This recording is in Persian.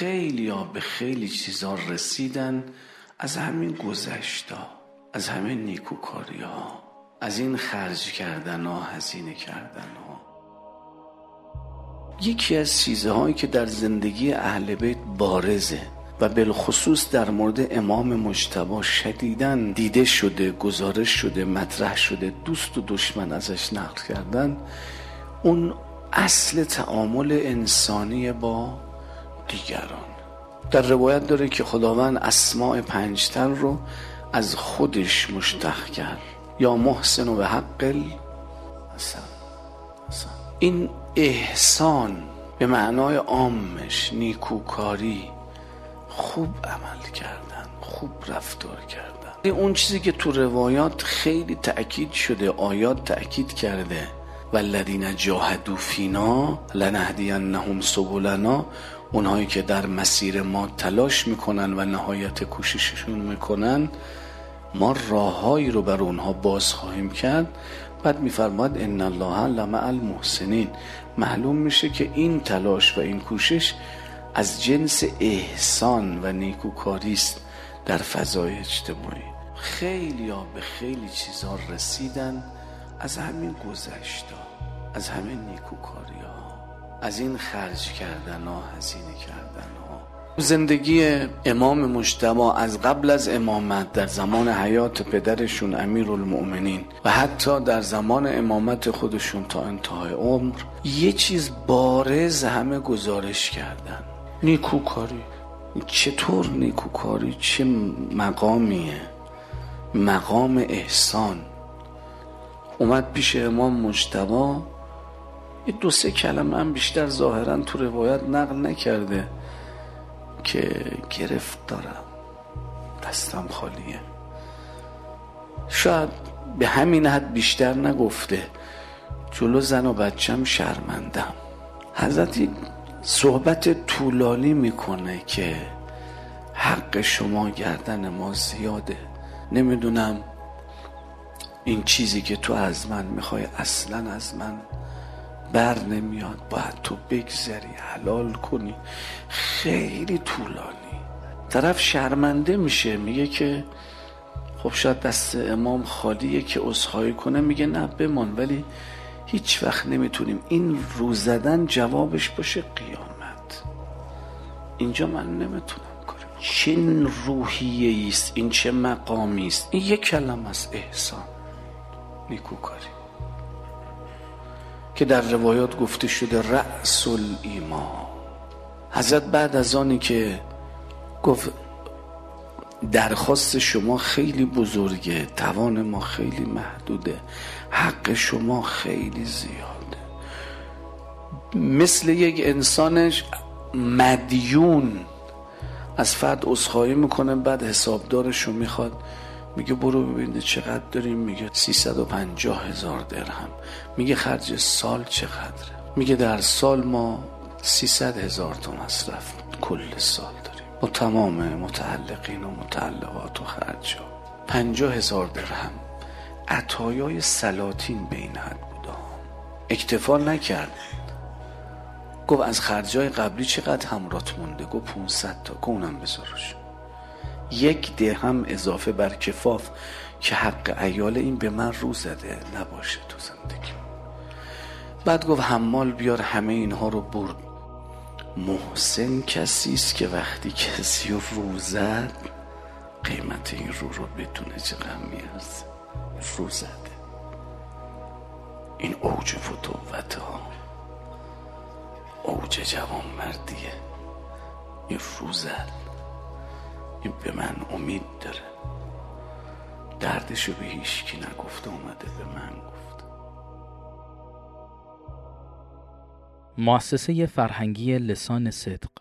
خیلی ها به خیلی چیزا رسیدن از همین گذشتا از همین نیکوکاری ها از این خرج کردن ها هزینه کردن ها. یکی از چیزهایی که در زندگی اهل بیت بارزه و بالخصوص در مورد امام مجتبا شدیدن دیده شده گزارش شده مطرح شده دوست و دشمن ازش نقل کردن اون اصل تعامل انسانی با دیگران. در روایت داره که خداوند اسماع پنجتن رو از خودش مشتق کرد. یا محسن و به حق این احسان به معنای عامش نیکوکاری خوب عمل کردن خوب رفتار کردن. اون چیزی که تو روایات خیلی تأکید شده آیات تأکید کرده. والذین جاهدوا فینا لنهدینهم سبلنا. اونهایی که در مسیر ما تلاش می‌کنن و نهایت کوشششون می‌کنن ما راههایی رو بر اونها باز خواهیم کرد. بعد میفرماد ان الله لمع المحسنین. معلوم میشه که این تلاش و این کوشش از جنس احسان و نیکوکاری است در فضای اجتماعی. خیلی ها به خیلی چیزها رسیدن. از همین گذشتا از همین نیکوکاری ها از این خرج کردن ها هزینه کردن ها زندگی امام مجتبا از قبل از امامت در زمان حیات پدرشون امیر المؤمنین و حتی در زمان امامت خودشون تا انتهای عمر یه چیز بارز همه گزارش کردن. نیکوکاری. چطور نیکوکاری؟ چه مقامیه؟ مقام احسان. اومد پیش امام مجتبا یه دو سه کلمه هم بیشتر ظاهرا تو روایت نقل نکرده که گرفت دارم. دستم خالیه. شاید به همین حد بیشتر نگفته. جلو زن و بچم شرمندم. حضرتی صحبت طولانی می‌کنه که حق شما گردن ما زیاده. نمی‌دونم این چیزی که تو از من می‌خوای اصلا از من بر نمیاد. باید تو بگذری حلال کنی. خیلی طولانی. طرف شرمنده میشه. میگه که خب شاید دست امام خالیه که اصخایی کنه. میگه نه بمان. ولی هیچ وقت نمی‌تونیم. این رو زدن جوابش باشه قیامت. اینجا من نمی‌تونم کنم. چه روحیه است؟ این چه مقامی است؟ این یک کلم از احسان. نیکوکاری که در روایات گفته شده رأس ایمان حضرت بعد از آنی که گفت درخواست شما خیلی بزرگه توان ما خیلی محدوده حق شما خیلی زیاده. مثل یک انسانش مدیون از فرد اصخایی می‌کنه بعد حسابدارش رو می‌خواد. میگه برو ببینه چقدر داریم میگه 350 هزار درهم. میگه خرج سال چقدره؟ میگه در سال ما 300 هزار تا مصرف کل سال داریم. با تمام متعلقین و متعلقات و خرج ها. 50 هزار درهم عطایای سلاطین به این حد بودا. اکتفا نکرد. گفت از خرجای قبلی چقدر همرات مونده؟ گفت 500 تا. گونم بذارش. یک درهم اضافه بر کفاف که حق ایال این به من رو زده نباشه تو زندگی. بعد گفت حمال بیار همه اینها رو برد. محسن کسی است که وقتی کسی رو رو قیمت این رو رو بدونه چه غمی هست. رو زده. این اوج فتوت ها. اوج جوان مردیه این رو این به من امید داره. دردشو به هیچکی نگفته اومده به من گفت. مؤسسه فرهنگی لسان صدق.